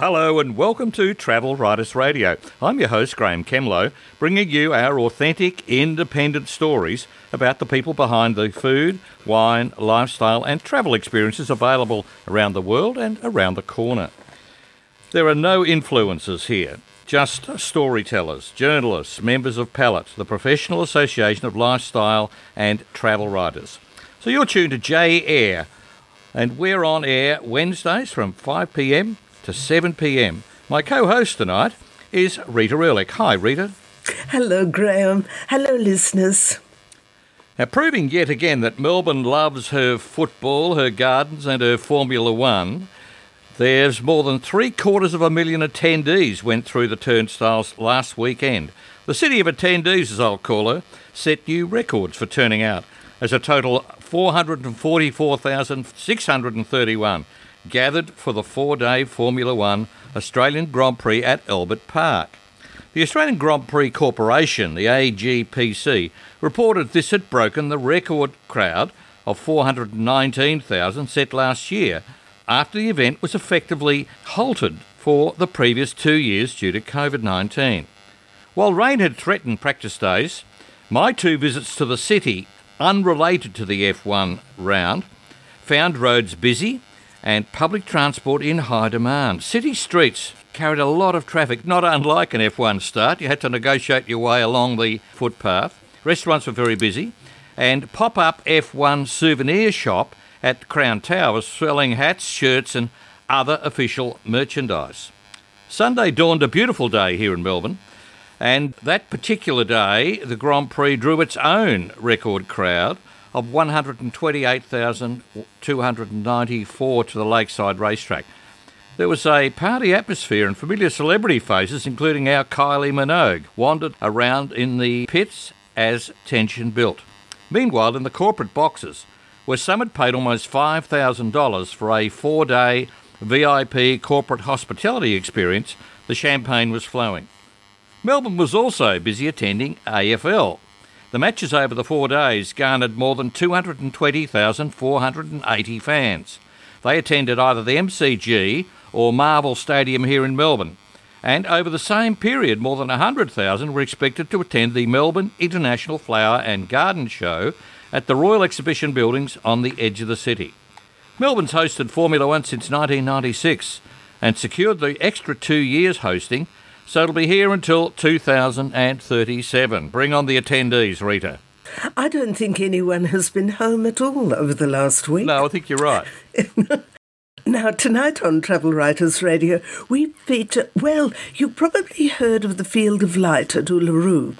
Hello and welcome to Travel Writers Radio. I'm your host, Graham Kemlow, bringing you our authentic, independent stories about the people behind the food, wine, lifestyle, and travel experiences available around the world and around the corner. There are no influencers here, just storytellers, journalists, members of Palette, the Professional Association of Lifestyle and Travel Writers. So you're tuned to J Air, and we're on air Wednesdays from 5 pm to 7 pm. My co host tonight is Rita Erlich. Hi, Rita. Hello, Graham. Hello, listeners. Now, proving yet again that Melbourne loves her football, her gardens, and her Formula One, there's more than three quarters of a million attendees went through the turnstiles last weekend. The city of attendees, as I'll call her, set new records for turning out, as a total 444,631 gathered for the four day Formula One Australian Grand Prix at Albert Park. The Australian Grand Prix Corporation, the AGPC, reported this had broken the record crowd of 419,000 set last year after the event was effectively halted for the previous two years due to COVID 19. While rain had threatened practice days, my two visits to the city, unrelated to the F1 round, found roads busy and public transport in high demand. City streets carried a lot of traffic, not unlike an F1 start. You had to negotiate your way along the footpath. Restaurants were very busy, and pop up F1 souvenir shop at Crown Tower was selling hats, shirts, and other official merchandise. Sunday dawned a beautiful day here in Melbourne, and that particular day, the Grand Prix drew its own record crowd of 128,294 to the Lakeside Racetrack. There was a party atmosphere and familiar celebrity faces, including our Kylie Minogue, wandered around in the pits as tension built. Meanwhile, in the corporate boxes, where some had paid almost $5,000 for a four day VIP corporate hospitality experience, the champagne was flowing. Melbourne was also busy attending AFL, the matches over the four days garnered more than 220,480 fans. They attended either the MCG or Marvel Stadium here in Melbourne. And over the same period, more than 100,000 were expected to attend the Melbourne International Flower and Garden Show at the Royal Exhibition Buildings on the edge of the city. Melbourne's hosted Formula One since 1996 and secured the extra two years hosting so it'll be here until 2037. Bring on the attendees, Rita. I don't think anyone has been home at all over the last week. No, I think you're right. now, tonight on Travel Writers Radio, we feature, well, you probably heard of the Field of Light at Uluru.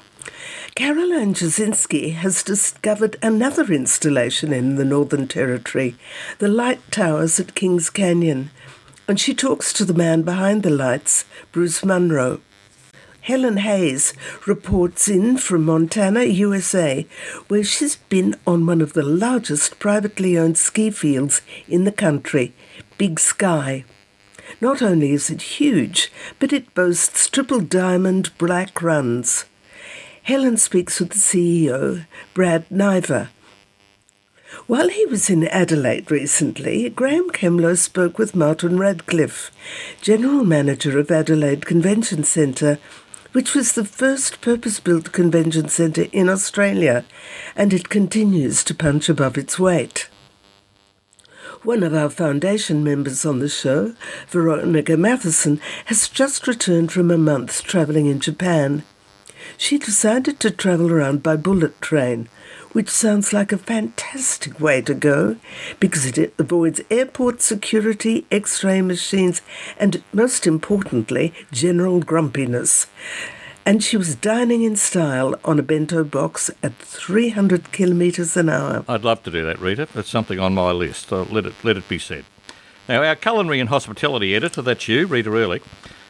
Caroline Jasinski has discovered another installation in the Northern Territory, the Light Towers at Kings Canyon and she talks to the man behind the lights, Bruce Munro. Helen Hayes reports in from Montana, USA, where she's been on one of the largest privately owned ski fields in the country, Big Sky. Not only is it huge, but it boasts triple diamond black runs. Helen speaks with the CEO, Brad Niver, while he was in Adelaide recently, Graham Kemlow spoke with Martin Radcliffe, General Manager of Adelaide Convention Centre, which was the first purpose built convention centre in Australia, and it continues to punch above its weight. One of our foundation members on the show, Veronica Matheson, has just returned from a month travelling in Japan. She decided to travel around by bullet train, which sounds like a fantastic way to go because it avoids airport security, x ray machines, and most importantly, general grumpiness. And she was dining in style on a bento box at 300 kilometres an hour. I'd love to do that, Rita. That's something on my list. So let, it, let it be said. Now, our culinary and hospitality editor, that's you, Rita Erlich,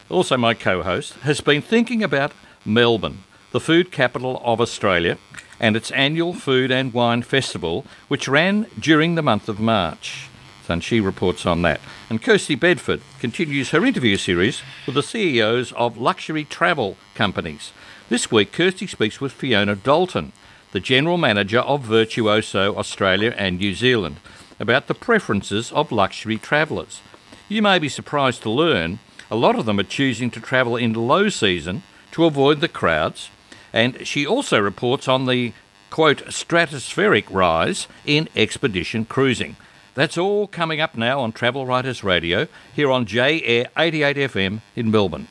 also my co host, has been thinking about Melbourne, the food capital of Australia, and its annual Food and Wine Festival, which ran during the month of March. And she reports on that. And Kirsty Bedford continues her interview series with the CEOs of luxury travel companies. This week, Kirsty speaks with Fiona Dalton, the General Manager of Virtuoso Australia and New Zealand, about the preferences of luxury travellers. You may be surprised to learn a lot of them are choosing to travel in low season to avoid the crowds. And she also reports on the quote stratospheric rise in expedition cruising. That's all coming up now on Travel Writers Radio here on J Air 88 FM in Melbourne.